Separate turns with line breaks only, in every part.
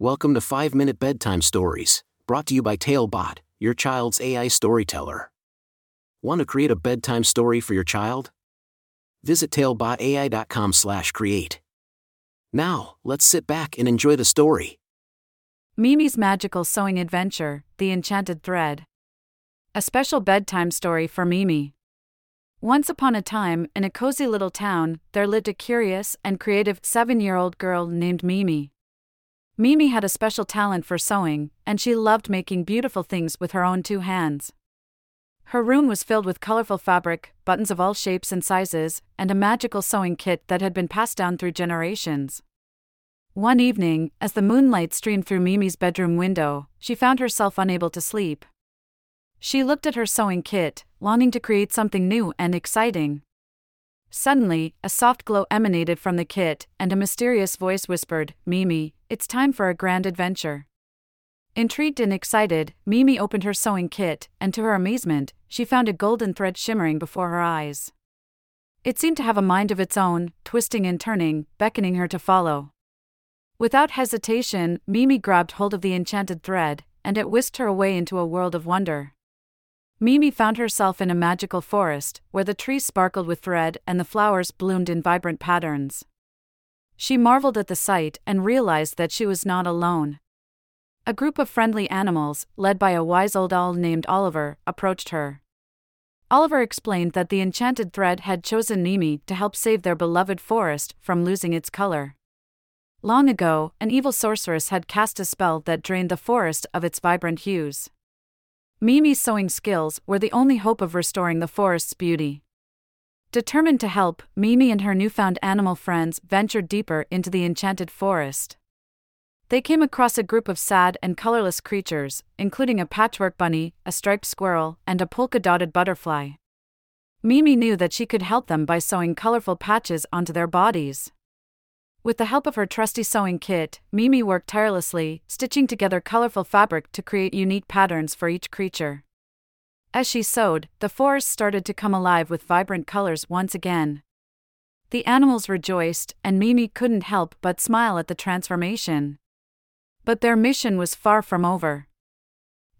Welcome to 5 Minute Bedtime Stories, brought to you by Talebot, your child's AI storyteller. Want to create a bedtime story for your child? Visit talebotai.com/create. Now, let's sit back and enjoy the story.
Mimi's Magical Sewing Adventure The Enchanted Thread. A special bedtime story for Mimi. Once upon a time, in a cozy little town, there lived a curious and creative seven year old girl named Mimi. Mimi had a special talent for sewing, and she loved making beautiful things with her own two hands. Her room was filled with colorful fabric, buttons of all shapes and sizes, and a magical sewing kit that had been passed down through generations. One evening, as the moonlight streamed through Mimi's bedroom window, she found herself unable to sleep. She looked at her sewing kit, longing to create something new and exciting. Suddenly, a soft glow emanated from the kit, and a mysterious voice whispered, Mimi, it's time for a grand adventure. Intrigued and excited, Mimi opened her sewing kit, and to her amazement, she found a golden thread shimmering before her eyes. It seemed to have a mind of its own, twisting and turning, beckoning her to follow. Without hesitation, Mimi grabbed hold of the enchanted thread, and it whisked her away into a world of wonder. Mimi found herself in a magical forest, where the trees sparkled with thread and the flowers bloomed in vibrant patterns. She marveled at the sight and realized that she was not alone. A group of friendly animals, led by a wise old owl named Oliver, approached her. Oliver explained that the enchanted thread had chosen Mimi to help save their beloved forest from losing its color. Long ago, an evil sorceress had cast a spell that drained the forest of its vibrant hues. Mimi's sewing skills were the only hope of restoring the forest's beauty. Determined to help, Mimi and her newfound animal friends ventured deeper into the enchanted forest. They came across a group of sad and colorless creatures, including a patchwork bunny, a striped squirrel, and a polka dotted butterfly. Mimi knew that she could help them by sewing colorful patches onto their bodies. With the help of her trusty sewing kit, Mimi worked tirelessly, stitching together colorful fabric to create unique patterns for each creature. As she sewed, the forest started to come alive with vibrant colors once again. The animals rejoiced, and Mimi couldn't help but smile at the transformation. But their mission was far from over.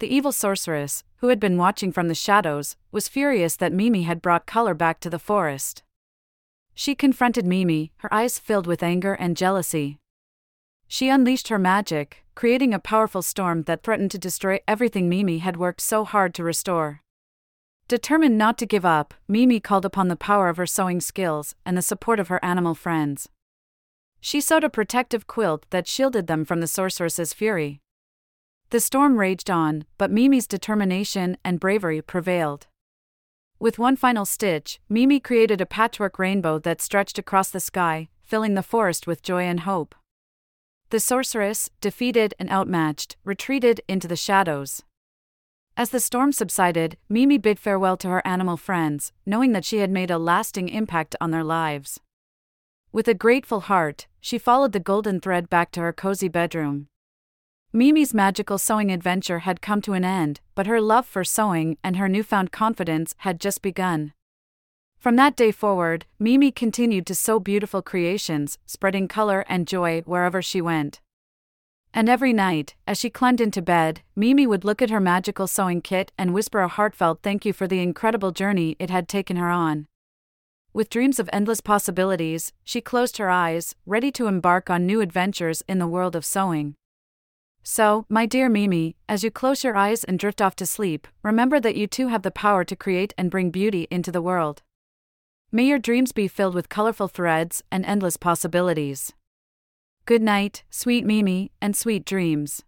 The evil sorceress, who had been watching from the shadows, was furious that Mimi had brought color back to the forest. She confronted Mimi, her eyes filled with anger and jealousy. She unleashed her magic, creating a powerful storm that threatened to destroy everything Mimi had worked so hard to restore. Determined not to give up, Mimi called upon the power of her sewing skills and the support of her animal friends. She sewed a protective quilt that shielded them from the sorceress's fury. The storm raged on, but Mimi's determination and bravery prevailed. With one final stitch, Mimi created a patchwork rainbow that stretched across the sky, filling the forest with joy and hope. The sorceress, defeated and outmatched, retreated into the shadows. As the storm subsided, Mimi bid farewell to her animal friends, knowing that she had made a lasting impact on their lives. With a grateful heart, she followed the golden thread back to her cozy bedroom. Mimi's magical sewing adventure had come to an end, but her love for sewing and her newfound confidence had just begun. From that day forward, Mimi continued to sew beautiful creations, spreading color and joy wherever she went. And every night, as she climbed into bed, Mimi would look at her magical sewing kit and whisper a heartfelt thank you for the incredible journey it had taken her on. With dreams of endless possibilities, she closed her eyes, ready to embark on new adventures in the world of sewing. So, my dear Mimi, as you close your eyes and drift off to sleep, remember that you too have the power to create and bring beauty into the world. May your dreams be filled with colorful threads and endless possibilities. Good night, sweet Mimi, and sweet dreams.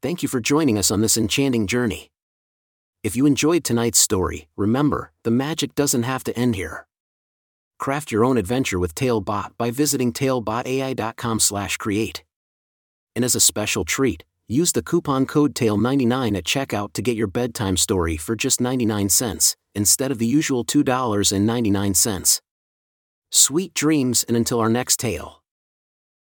Thank you for joining us on this enchanting journey. If you enjoyed tonight's story, remember, the magic doesn't have to end here. Craft your own adventure with Talebot by visiting talebotai.com/create. And as a special treat, use the coupon code TALE99 at checkout to get your bedtime story for just 99 cents, instead of the usual $2.99. Sweet dreams and until our next tale.